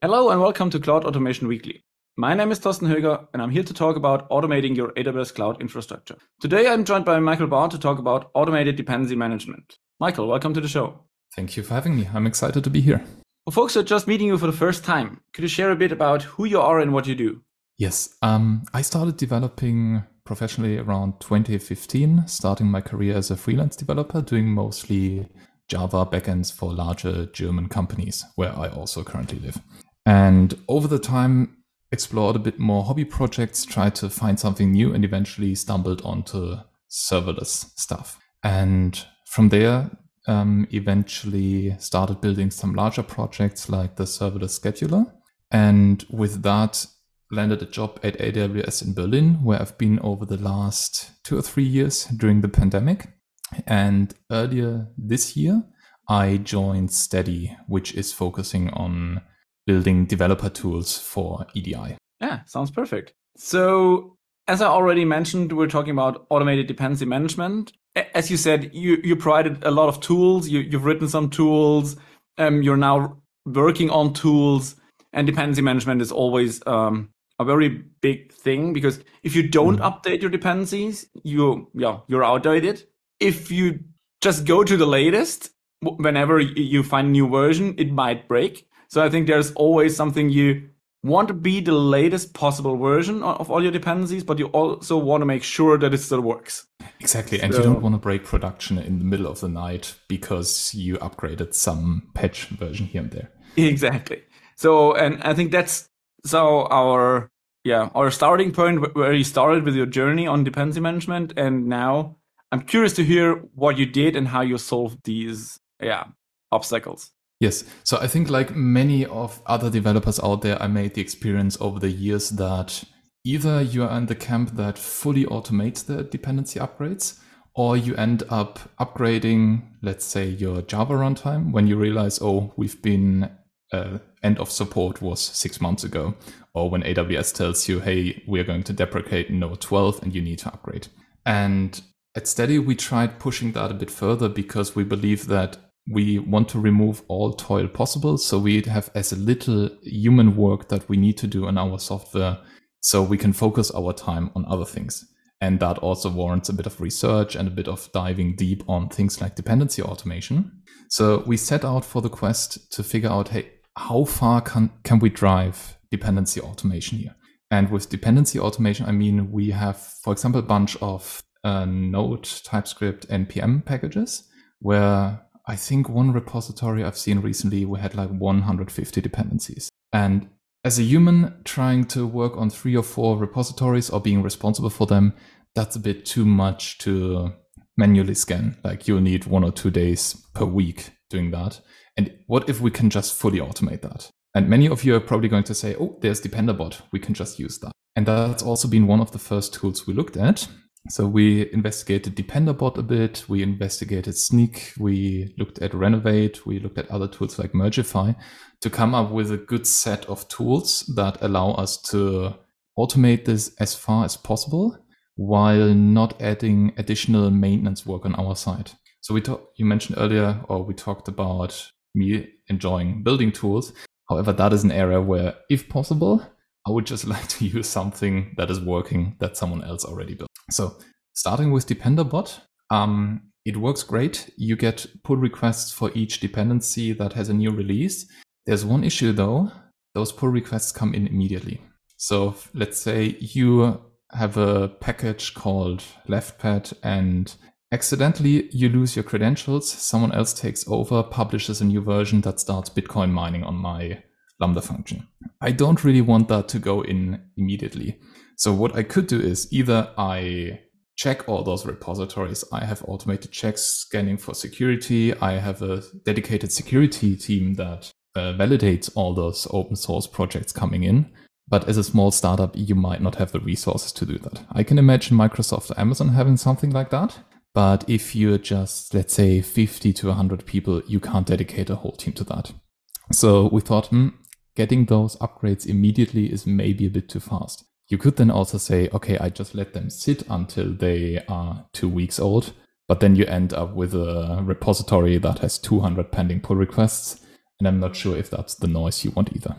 Hello and welcome to Cloud Automation Weekly. My name is Thorsten Höger and I'm here to talk about automating your AWS cloud infrastructure. Today I'm joined by Michael Bahr to talk about automated dependency management. Michael, welcome to the show. Thank you for having me. I'm excited to be here. For folks who are just meeting you for the first time, could you share a bit about who you are and what you do? Yes, um, I started developing professionally around 2015, starting my career as a freelance developer, doing mostly Java backends for larger German companies, where I also currently live. And over the time, explored a bit more hobby projects, tried to find something new, and eventually stumbled onto serverless stuff. And from there, um, eventually started building some larger projects like the serverless scheduler. And with that, landed a job at AWS in Berlin, where I've been over the last two or three years during the pandemic. And earlier this year, I joined Stedi, which is focusing on building developer tools for EDI. Yeah, sounds perfect. So, as I already mentioned, we're talking about automated dependency management. As you said, you, you provided a lot of tools. You, you've written some tools. Um, you're now working on tools, and dependency management is always um, a very big thing because if you don't mm. update your dependencies, you yeah you're outdated. If you just go to the latest, whenever you find a new version, it might break. So I think there's always something you want to be the latest possible version of all your dependencies, but you also want to make sure that it still works. Exactly. And so, you don't want to break production in the middle of the night because you upgraded some patch version here and there. Exactly. So, and I think that's so our, yeah, our starting point where you started with your journey on dependency management. And now I'm curious to hear what you did and how you solved these, yeah, obstacles. Yes. So I think like many of other developers out there, I made the experience over the years that either you are in the camp that fully automates the dependency upgrades, or you end up upgrading, let's say, your Java runtime when you realize, oh, we've been uh, end of support was six months ago, or when AWS tells you, hey, we're going to deprecate Node 12 and you need to upgrade. And at Stedi, we tried pushing that a bit further because we believe that we want to remove all toil possible. So we have as little human work that we need to do in our software so we can focus our time on other things. And that also warrants a bit of research and a bit of diving deep on things like dependency automation. So we set out for the quest to figure out, hey, how far can, can we drive dependency automation here? And with dependency automation, I mean, we have, for example, a bunch of uh, Node, TypeScript, NPM packages where I think one repository I've seen recently, we had like 150 dependencies. And as a human trying to work on three or four repositories or being responsible for them, that's a bit too much to manually scan. Like you'll need one or two days per week doing that. And what if we can just fully automate that? And many of you are probably going to say, oh, there's Dependabot. We can just use that. And that's also been one of the first tools we looked at. So we investigated Dependabot a bit, we investigated Snyk. we looked at Renovate, we looked at other tools like Mergify to come up with a good set of tools that allow us to automate this as far as possible while not adding additional maintenance work on our side. So we talked, you mentioned earlier, or we talked about me enjoying building tools. However, that is an area where, if possible, I would just like to use something that is working that someone else already built. So starting with Dependabot, um, it works great. You get pull requests for each dependency that has a new release. There's one issue though, those pull requests come in immediately. So let's say you have a package called leftpad and accidentally you lose your credentials. Someone else takes over, publishes a new version that starts Bitcoin mining on my Lambda function. I don't really want that to go in immediately. So what I could do is either I check all those repositories. I have automated checks scanning for security. I have a dedicated security team that uh, validates all those open source projects coming in. But as a small startup, you might not have the resources to do that. I can imagine Microsoft or Amazon having something like that. But if you're just, let's say, 50 to 100 people, you can't dedicate a whole team to that. So we thought, hmm, getting those upgrades immediately is maybe a bit too fast. You could then also say, okay, I just let them sit until they are two weeks old, but then you end up with a repository that has 200 pending pull requests. And I'm not sure if that's the noise you want either.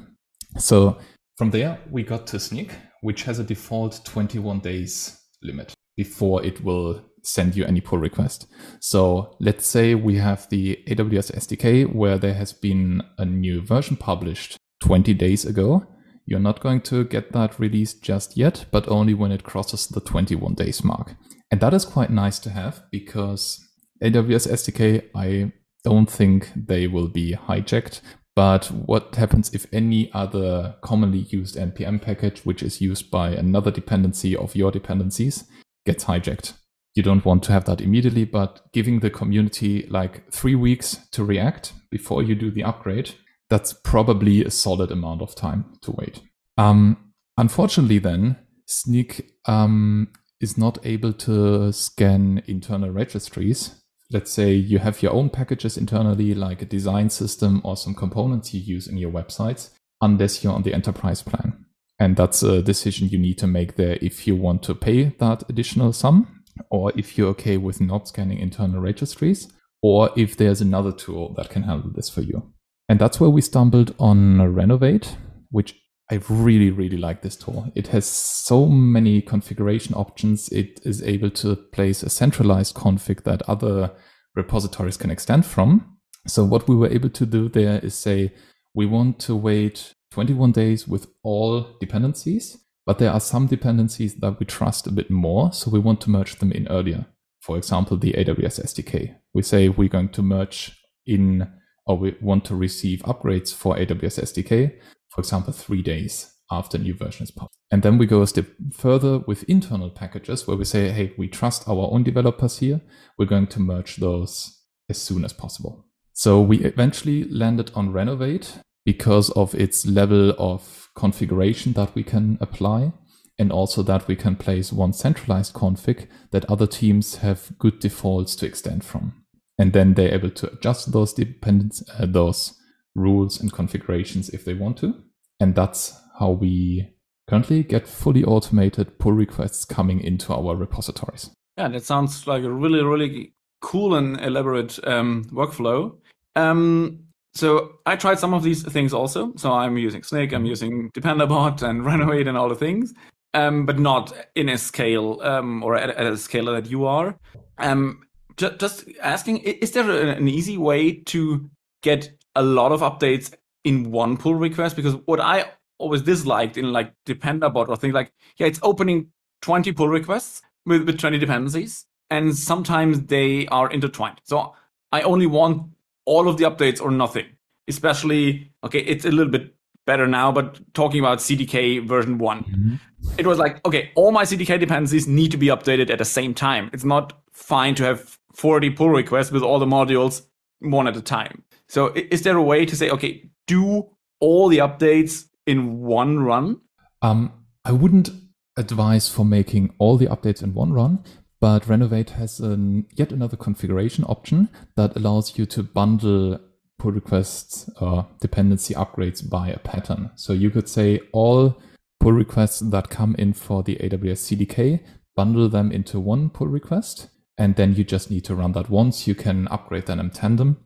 So from there, we got to Snyk, which has a default 21 days limit before it will send you any pull request. So let's say we have the AWS SDK where there has been a new version published 20 days ago. You're not going to get that released just yet, but only when it crosses the 21 days mark. And that is quite nice to have because AWS SDK, I don't think they will be hijacked. But what happens if any other commonly used NPM package, which is used by another dependency of your dependencies, gets hijacked? You don't want to have that immediately, but giving the community like three weeks to react before you do the upgrade, that's probably a solid amount of time to wait. Um, unfortunately, then, Snyk um, is not able to scan internal registries let's say you have your own packages internally, like a design system or some components you use in your websites, unless you're on the enterprise plan. And that's a decision you need to make there if you want to pay that additional sum, or if you're okay with not scanning internal registries, or if there's another tool that can handle this for you. And that's where we stumbled on Renovate, which I really, really like this tool. It has so many configuration options. It is able to place a centralized config that other repositories can extend from. So what we were able to do there is say, we want to wait 21 days with all dependencies, but there are some dependencies that we trust a bit more. So we want to merge them in earlier. For example, the AWS SDK. We say we're going to merge in or we want to receive upgrades for AWS SDK for example, three days after new version is published. And then we go a step further with internal packages where we say, hey, we trust our own developers here. We're going to merge those as soon as possible. So we eventually landed on Renovate because of its level of configuration that we can apply and also that we can place one centralized config that other teams have good defaults to extend from. And then they're able to adjust those dependents, uh, those rules and configurations if they want to. And that's how we currently get fully automated pull requests coming into our repositories. Yeah, that sounds like a really, really cool and elaborate um, workflow. Um, so I tried some of these things also. So I'm using Snyk, I'm using Dependabot and Renovate and all the things, um, but not in a scale um, or at, at, a scale that you are. Um, just, just asking, is there an easy way to get a lot of updates in one pull request because what I always disliked in like Dependabot or things like, yeah, it's opening 20 pull requests with, with 20 dependencies and sometimes they are intertwined. So I only want all of the updates or nothing, especially, okay, it's a little bit better now, but talking about CDK version one, mm-hmm. it was like, okay, all my CDK dependencies need to be updated at the same time. It's not fine to have 40 pull requests with all the modules one at a time. So is there a way to say, okay, do all the updates in one run? Um, I wouldn't advise for making all the updates in one run, but Renovate has an, yet another configuration option that allows you to bundle pull requests or dependency upgrades by a pattern. So you could say all pull requests that come in for the AWS CDK, bundle them into one pull request, and then you just need to run that once. You can upgrade them in tandem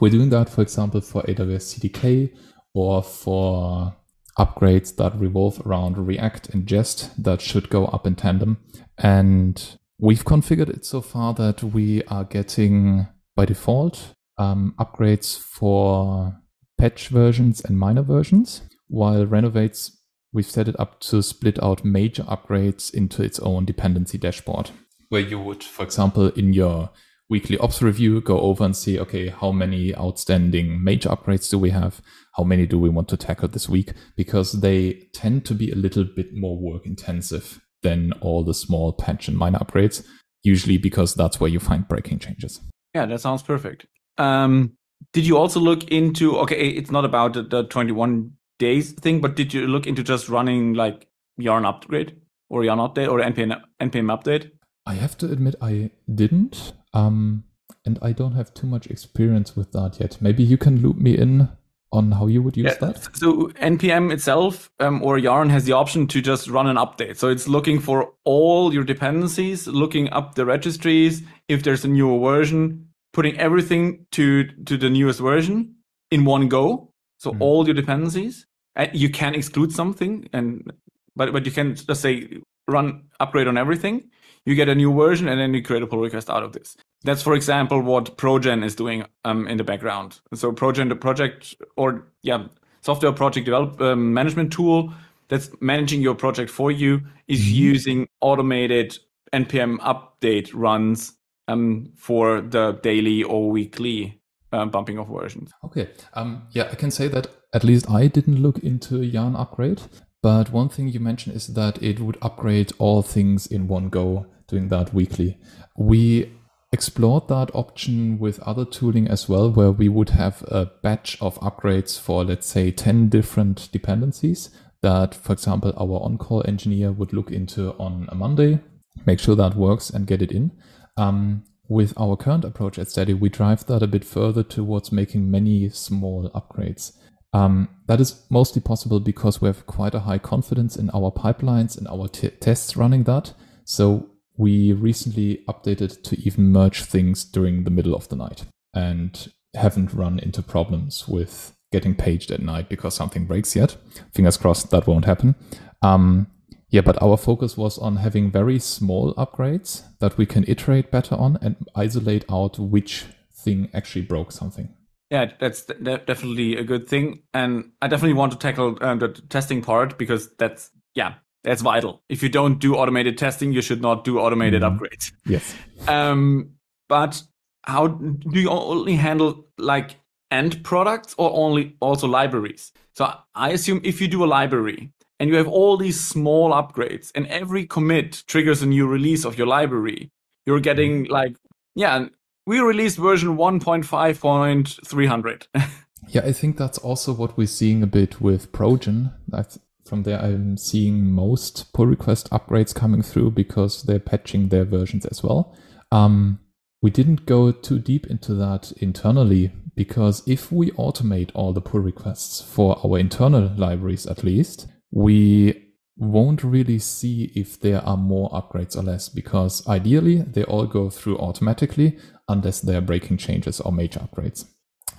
we're doing that, for example, for AWS CDK or for upgrades that revolve around React and Jest that should go up in tandem. And we've configured it so far that we are getting by default um, upgrades for patch versions and minor versions, while Renovates, we've set it up to split out major upgrades into its own dependency dashboard, where you would, for example, in your weekly ops review, go over and see, okay, how many outstanding major upgrades do we have? How many do we want to tackle this week? Because they tend to be a little bit more work intensive than all the small patch and minor upgrades, usually because that's where you find breaking changes. Yeah, that sounds perfect. Um, did you also look into, okay, it's not about the, the 21 days thing, but did you look into just running like yarn upgrade or yarn update or npm npm update i have to admit i didn't um, and I don't have too much experience with that yet. Maybe you can loop me in on how you would use yeah, that. So npm itself um, or Yarn has the option to just run an update. So it's looking for all your dependencies, looking up the registries. If there's a newer version, putting everything to to the newest version in one go. So mm. all your dependencies, you can exclude something, and but but you can just say run upgrade on everything. You get a new version, and then you create a pull request out of this. That's, for example, what Projen is doing um, in the background. So Projen, the project or yeah, software project develop um, management tool that's managing your project for you is mm-hmm. using automated npm update runs um, for the daily or weekly um, bumping of versions. Okay. Um, yeah, I can say that at least I didn't look into Yarn upgrade. But one thing you mentioned is that it would upgrade all things in one go, doing that weekly. We explored that option with other tooling as well, where we would have a batch of upgrades for, let's say, 10 different dependencies that, for example, our on call engineer would look into on a Monday, make sure that works and get it in. Um, with our current approach at Stedi, we drive that a bit further towards making many small upgrades. Um, that is mostly possible because we have quite a high confidence in our pipelines and our t- tests running that. So we recently updated to even merge things during the middle of the night and haven't run into problems with getting paged at night because something breaks yet. Fingers crossed that won't happen. Um, yeah, but our focus was on having very small upgrades that we can iterate better on and isolate out which thing actually broke something. Yeah, that's definitely a good thing, and I definitely want to tackle uh, the testing part because that's yeah, that's vital. If you don't do automated testing, you should not do automated mm. upgrades. Yes. Um, but how do you only handle like end products or only also libraries? So I assume if you do a library, and you have all these small upgrades and every commit triggers a new release of your library you're getting mm-hmm. like yeah we released version 1.5.300 yeah i think that's also what we're seeing a bit with projen that's from there i'm seeing most pull request upgrades coming through because they're patching their versions as well um, we didn't go too deep into that internally because if we automate all the pull requests for our internal libraries at least we won't really see if there are more upgrades or less because ideally they all go through automatically unless they are breaking changes or major upgrades.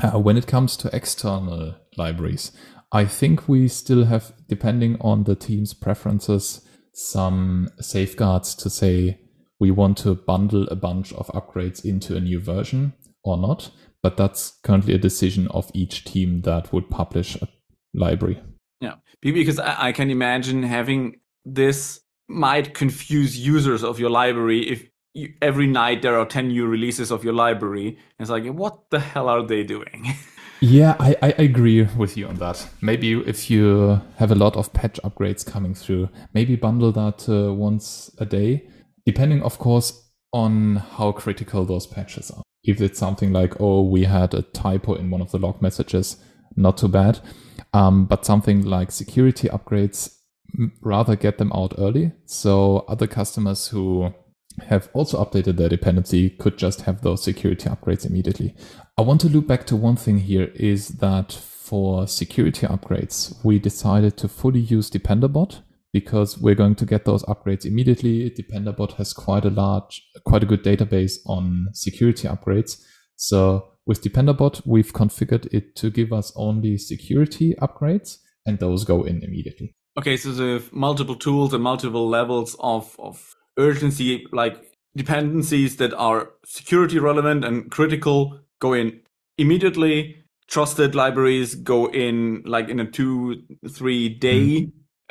Uh, when it comes to external libraries, I think we still have, depending on the team's preferences, some safeguards to say we want to bundle a bunch of upgrades into a new version or not. But that's currently a decision of each team that would publish a library. Yeah, because I, I can imagine having this might confuse users of your library if you, every night there are 10 new releases of your library. It's like, what the hell are they doing? yeah, I, I agree with you on that. Maybe if you have a lot of patch upgrades coming through, maybe bundle that uh, once a day, depending, of course, on how critical those patches are. If it's something like, oh, we had a typo in one of the log messages, not too bad. Um, but something like security upgrades, rather get them out early. So other customers who have also updated their dependency could just have those security upgrades immediately. I want to loop back to one thing here is that for security upgrades, we decided to fully use Dependabot because we're going to get those upgrades immediately. Dependabot has quite a large, quite a good database on security upgrades. So with Dependabot, we've configured it to give us only security upgrades, and those go in immediately. Okay, so the multiple tools and multiple levels of, of urgency, like dependencies that are security relevant and critical, go in immediately. Trusted libraries go in like in a two, three day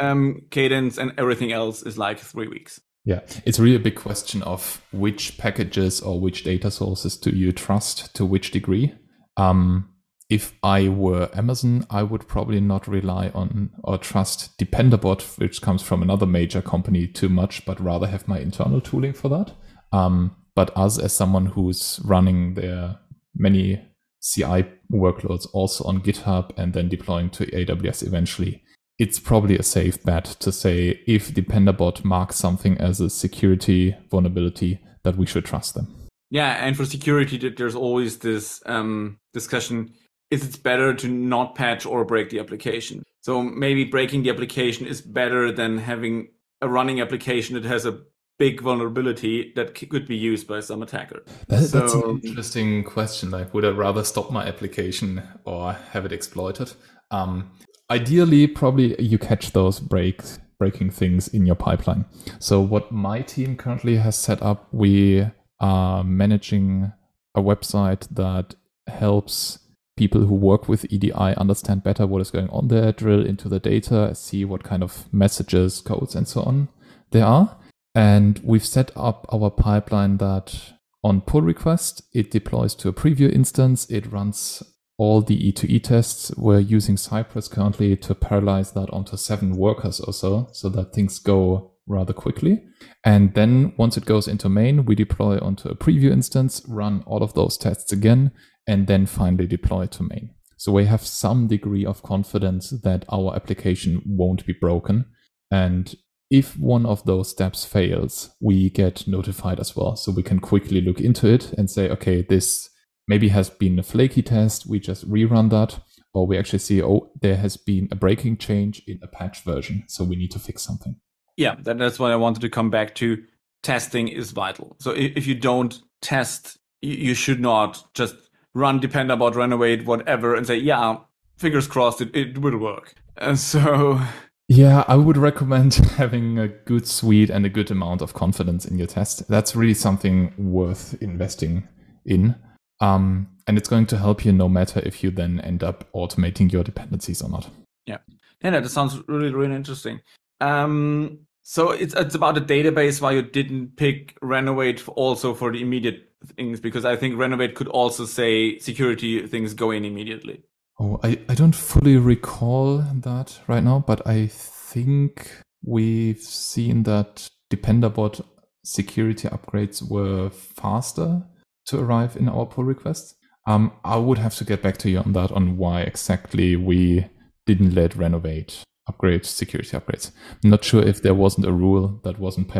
mm-hmm. um, cadence, and everything else is like three weeks. Yeah, it's really a big question of which packages or which data sources do you trust to which degree. Um, if I were Amazon, I would probably not rely on or trust Dependabot, which comes from another major company, too much, but rather have my internal tooling for that. Um, but us, as someone who's running their many CI workloads also on GitHub and then deploying to AWS eventually, it's probably a safe bet to say if Dependabot marks something as a security vulnerability, that we should trust them. Yeah, and for security, there's always this um, discussion: is it's better to not patch or break the application? So maybe breaking the application is better than having a running application that has a big vulnerability that could be used by some attacker. That, so, that's an interesting question. Like, would I rather stop my application or have it exploited? Um, ideally, probably you catch those breaks breaking things in your pipeline. So what my team currently has set up, we are managing a website that helps people who work with EDI understand better what is going on there, drill into the data, see what kind of messages, codes, and so on there are. And we've set up our pipeline that on pull request, it deploys to a preview instance. It runs all the E2E tests. We're using Cypress currently to parallelize that onto seven workers or so, so that things go rather quickly. And then once it goes into main, we deploy onto a preview instance, run all of those tests again, and then finally deploy to main. So we have some degree of confidence that our application won't be broken. And if one of those steps fails, we get notified as well. So we can quickly look into it and say, okay, this maybe has been a flaky test. We just rerun that. Or we actually see, oh, there has been a breaking change in a patch version. So we need to fix something. Yeah, that's what I wanted to come back to. Testing is vital. So if you don't test, you should not just run depend dependabot, renovate, whatever, and say, yeah, fingers crossed, it, it will work. And so. Yeah, I would recommend having a good suite and a good amount of confidence in your test. That's really something worth investing in. Um, and it's going to help you no matter if you then end up automating your dependencies or not. Yeah. Yeah, that sounds really, really interesting. Um, so it's it's about a database why you didn't pick Renovate also for the immediate things because I think Renovate could also say security things go in immediately. Oh, I, I don't fully recall that right now, but I think we've seen that Dependabot security upgrades were faster to arrive in our pull requests. Um, I would have to get back to you on that, on why exactly we didn't let Renovate upgrade security upgrades. I'm not sure if there wasn't a rule that wasn't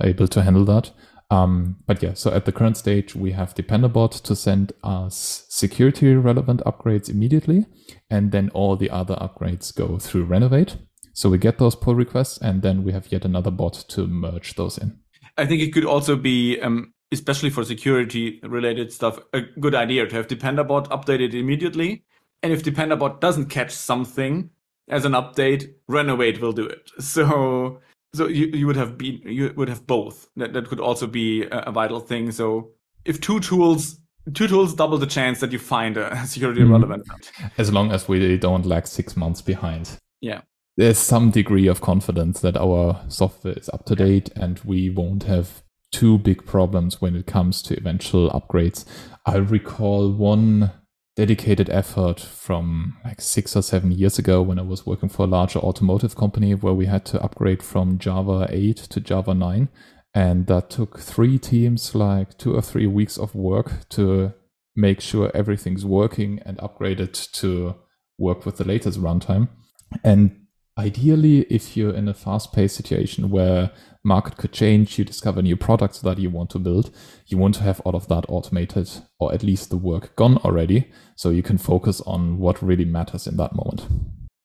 able to handle that. Um, but yeah, so at the current stage, we have Dependabot to send us security relevant upgrades immediately, and then all the other upgrades go through Renovate. So we get those pull requests, and then we have yet another bot to merge those in. I think it could also be um, especially for security related stuff, a good idea to have Dependabot updated immediately. And if Dependabot doesn't catch something as an update, Renovate will do it. So so you, you would have been you would have both. That that could also be a, a vital thing. So if two tools two tools double the chance that you find a security mm. relevant. As long as we don't lag six months behind. Yeah. There's some degree of confidence that our software is up to date and we won't have two big problems when it comes to eventual upgrades. I recall one dedicated effort from like six or seven years ago when I was working for a larger automotive company where we had to upgrade from Java 8 to Java 9. And that took three teams like two or three weeks of work to make sure everything's working and upgraded to work with the latest runtime. And ideally, if you're in a fast paced situation where market could change, you discover new products that you want to build, you want to have all of that automated or at least the work gone already so you can focus on what really matters in that moment.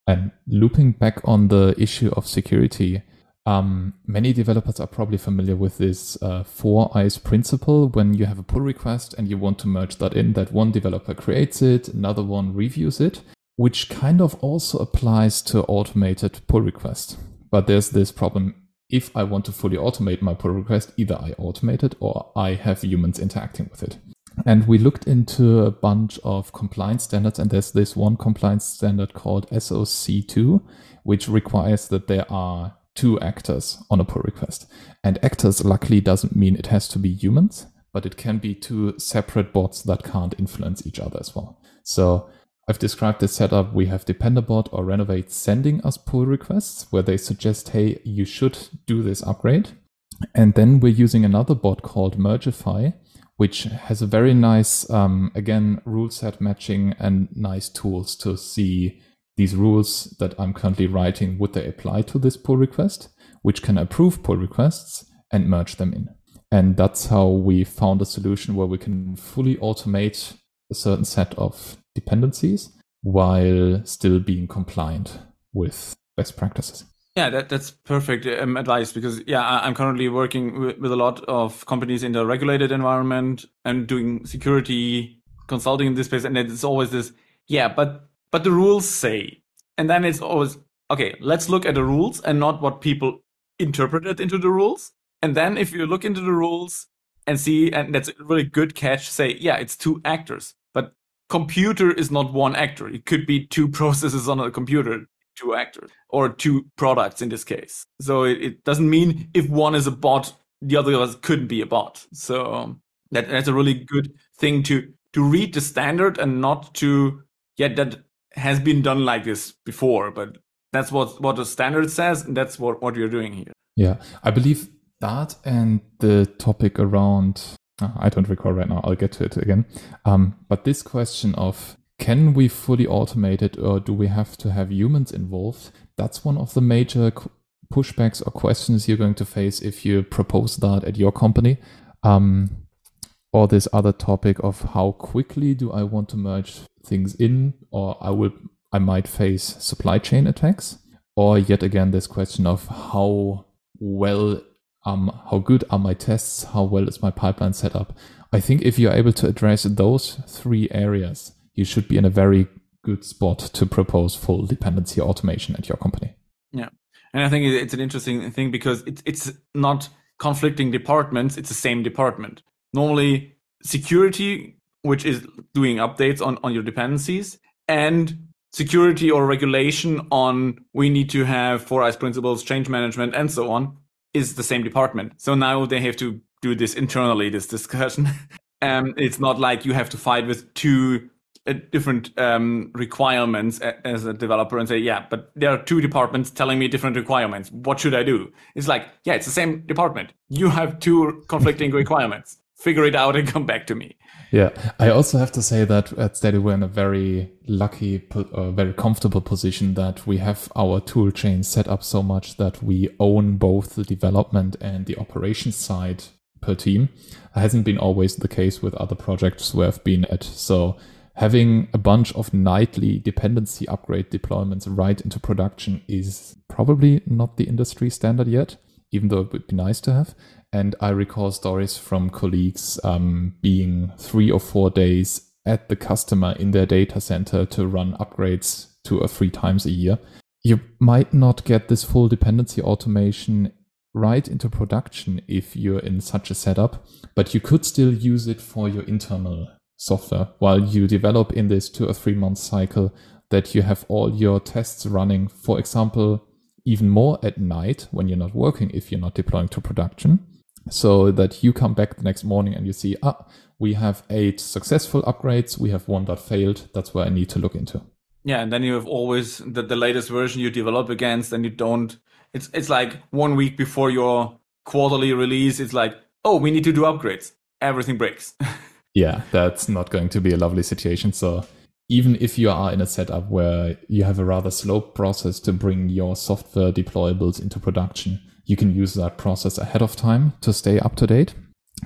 And looping back on the issue of security, um, many developers are probably familiar with this uh, four eyes principle. When you have a pull request and you want to merge that in, that one developer creates it, another one reviews it, which kind of also applies to automated pull requests. But there's this problem if I want to fully automate my pull request, either I automate it or I have humans interacting with it. And we looked into a bunch of compliance standards, and there's this one compliance standard called SOC2, which requires that there are two actors on a pull request. And actors, luckily, doesn't mean it has to be humans, but it can be two separate bots that can't influence each other as well. So I've described the setup. We have Dependabot or Renovate sending us pull requests where they suggest, hey, you should do this upgrade. And then we're using another bot called Mergify, which has a very nice, um, again, rule set matching and nice tools to see these rules that I'm currently writing, would they apply to this pull request, which can approve pull requests and merge them in. And that's how we found a solution where we can fully automate a certain set of dependencies while still being compliant with best practices. Yeah, that, that's perfect um, advice because yeah, I, am currently working with, a lot of companies in the regulated environment and doing security consulting in this space, and it's always this yeah, but but the rules say, And then it's always, okay, let's look at the rules and not what people interpreted into the rules. And then if you look into the rules and see, and that's a really good catch, say, yeah, it's two actors, computer is not one actor. It could be two processes on a computer, two actors, or two products in this case. So it, it doesn't mean if one is a bot, the other couldn't be a bot. So um, that, that's a really good thing to to read the standard and not to yeah that has been done like this before, but that's what what the standard says, and that's what what you're doing here. Yeah, I believe that and the topic around I don't recall right now. I'll get to it again. Um, but this question of can we fully automate it or do we have to have humans involved? That's one of the major pushbacks or questions you're going to face if you propose that at your company. Um, or this other topic of how quickly do I want to merge things in, or I will I might face supply chain attacks, or yet again this question of how well um how good are my tests, how well is my pipeline set up. I think if you're able to address those three areas, you should be in a very good spot to propose full dependency automation at your company. Yeah, and I think it's an interesting thing because it's it's not conflicting departments; it's the same department normally security, which is doing updates on, on your dependencies, and security or regulation on we need to have four eyes principles, change management, and so on, is the same department. So now they have to do this internally, this discussion. um, it's not like you have to fight with two uh, different um, requirements as a developer and say, yeah, but there are two departments telling me different requirements. What should I do? It's like, yeah, it's the same department. You have two conflicting requirements figure it out and come back to me. Yeah, I also have to say that at Stedi we're in a very lucky, uh, very comfortable position that we have our tool chain set up so much that we own both the development and the operations side per team. It hasn't been always the case with other projects where I've been at. So having a bunch of nightly dependency upgrade deployments right into production is probably not the industry standard yet, even though it would be nice to have. And I recall stories from colleagues um, being three or four days at the customer in their data center to run upgrades two or three times a year. You might not get this full dependency automation right into production if you're in such a setup, but you could still use it for your internal software while you develop in this two or three month cycle that you have all your tests running, for example, even more at night when you're not working if you're not deploying to production so that you come back the next morning and you see, ah, we have eight successful upgrades, we have one that failed. That's where I need to look into. Yeah, and then you have always the, the latest version you develop against, and you don't. It's it's like one week before your quarterly release. It's like, oh, we need to do upgrades. Everything breaks. yeah, that's not going to be a lovely situation. So even if you are in a setup where you have a rather slow process to bring your software deployables into production, you can use that process ahead of time to stay up to date.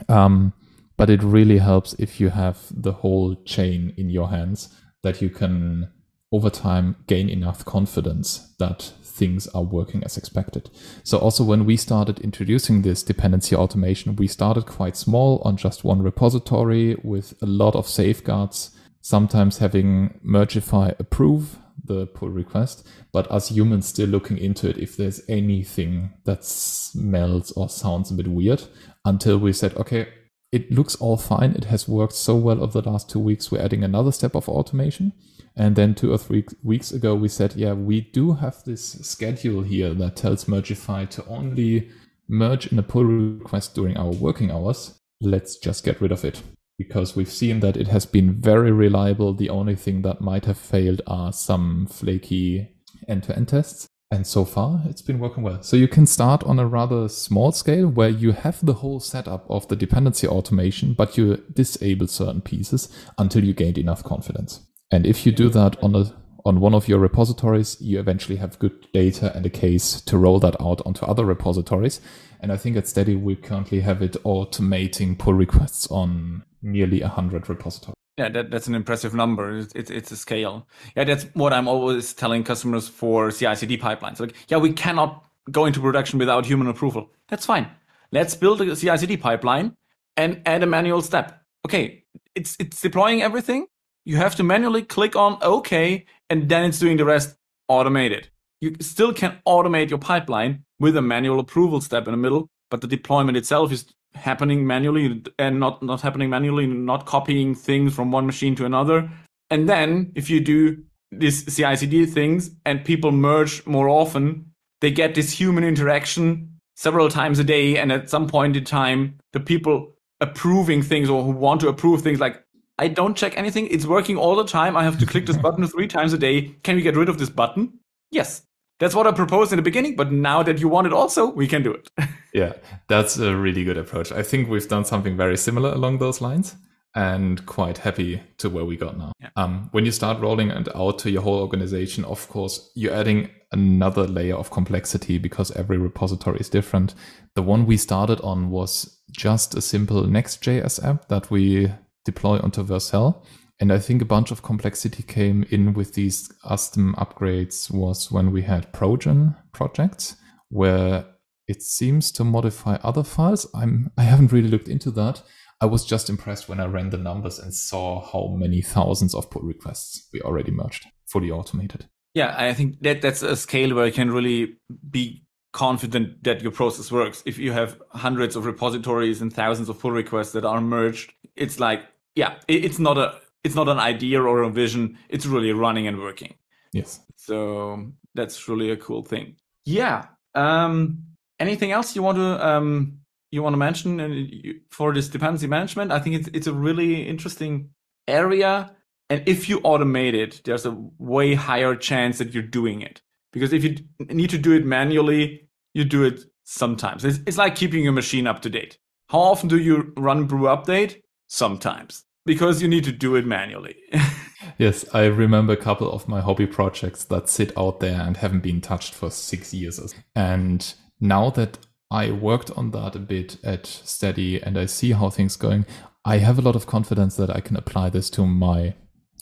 Um, but it really helps if you have the whole chain in your hands that you can over time gain enough confidence that things are working as expected. So also when we started introducing this dependency automation, we started quite small on just one repository with a lot of safeguards, sometimes having Mergify approve the pull request, but us humans still looking into it if there's anything that smells or sounds a bit weird until we said, okay, it looks all fine. It has worked so well over the last two weeks. We're adding another step of automation. And then two or three weeks ago, we said, yeah, we do have this schedule here that tells Mergify to only merge in a pull request during our working hours. Let's just get rid of it because we've seen that it has been very reliable. The only thing that might have failed are some flaky end to end tests. And so far, it's been working well. So you can start on a rather small scale where you have the whole setup of the dependency automation, but you disable certain pieces until you gained enough confidence. And if you do that on a on one of your repositories, you eventually have good data and a case to roll that out onto other repositories. And I think at Stedi, we currently have it automating pull requests on nearly 100 repositories. Yeah, that, that's an impressive number. It's, it's, it's a scale. Yeah, that's what I'm always telling customers for CI/CD pipelines. Like, yeah, we cannot go into production without human approval. That's fine. Let's build a CI/CD pipeline and add a manual step. Okay, it's it's deploying everything. You have to manually click on OK, and then it's doing the rest automated. You still can automate your pipeline with a manual approval step in the middle, but the deployment itself is happening manually and not, not happening manually, not copying things from one machine to another. And then if you do these CI/CD things and people merge more often, they get this human interaction several times a day. And at some point in time, the people approving things or who want to approve things like, I don't check anything. It's working all the time. I have to click this button three times a day. Can we get rid of this button? Yes. That's what I proposed in the beginning, but now that you want it also, we can do it. yeah, that's a really good approach. I think we've done something very similar along those lines and quite happy to where we got now. Yeah. Um, when you start rolling it out to your whole organization, of course, you're adding another layer of complexity because every repository is different. The one we started on was just a simple Next.js app that we deploy onto Vercel. And I think a bunch of complexity came in with these custom upgrades was when we had Projen projects where it seems to modify other files. I'm I haven't really looked into that I was just impressed when I ran the numbers and saw how many thousands of pull requests we already merged, fully automated. Yeah, I think that that's a scale where you can really be confident that your process works. If you have hundreds of repositories and thousands of pull requests that are merged, it's like, yeah, it's not a it's not an idea or a vision. It's really running and working. Yes. So that's really a cool thing. Yeah. Um, anything else you want to um, you want to mention for this dependency management? I think it's it's a really interesting area. And if you automate it, there's a way higher chance that you're doing it. Because if you need to do it manually, you do it sometimes. It's, it's like keeping your machine up to date. How often do you run brew update? Sometimes. Because you need to do it manually. yes, I remember a couple of my hobby projects that sit out there and haven't been touched for six years. And now that I worked on that a bit at Stedi and I see how things going. I have a lot of confidence that I can apply this to my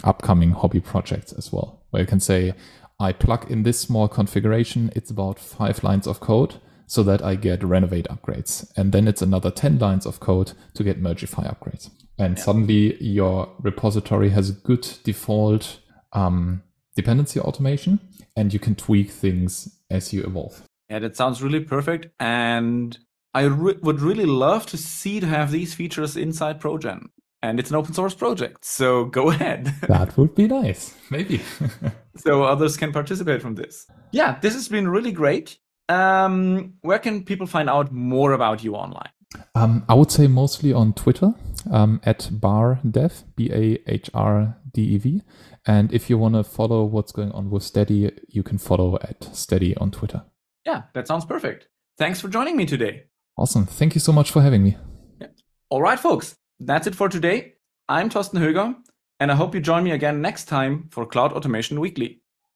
upcoming hobby projects as well, where you can say, I plug in this small configuration, it's about five lines of code so that I get renovate upgrades. And then it's another 10 lines of code to get Mergify upgrades. And yeah. suddenly your repository has a good default um, dependency automation and you can tweak things as you evolve. Yeah, that sounds really perfect. And I re- would really love to see to have these features inside Projen. And it's an open source project, so go ahead. that would be nice, maybe. so others can participate from this. Yeah, this has been really great. Um, where can people find out more about you online? Um, I would say mostly on Twitter um, at bahrdev, B A H R D E V. And if you want to follow what's going on with Stedi, you can follow at Stedi on Twitter. Yeah, that sounds perfect. Thanks for joining me today. Awesome. Thank you so much for having me. Yeah. All right, folks. That's it for today. I'm Thorsten Höger, and I hope you join me again next time for Cloud Automation Weekly.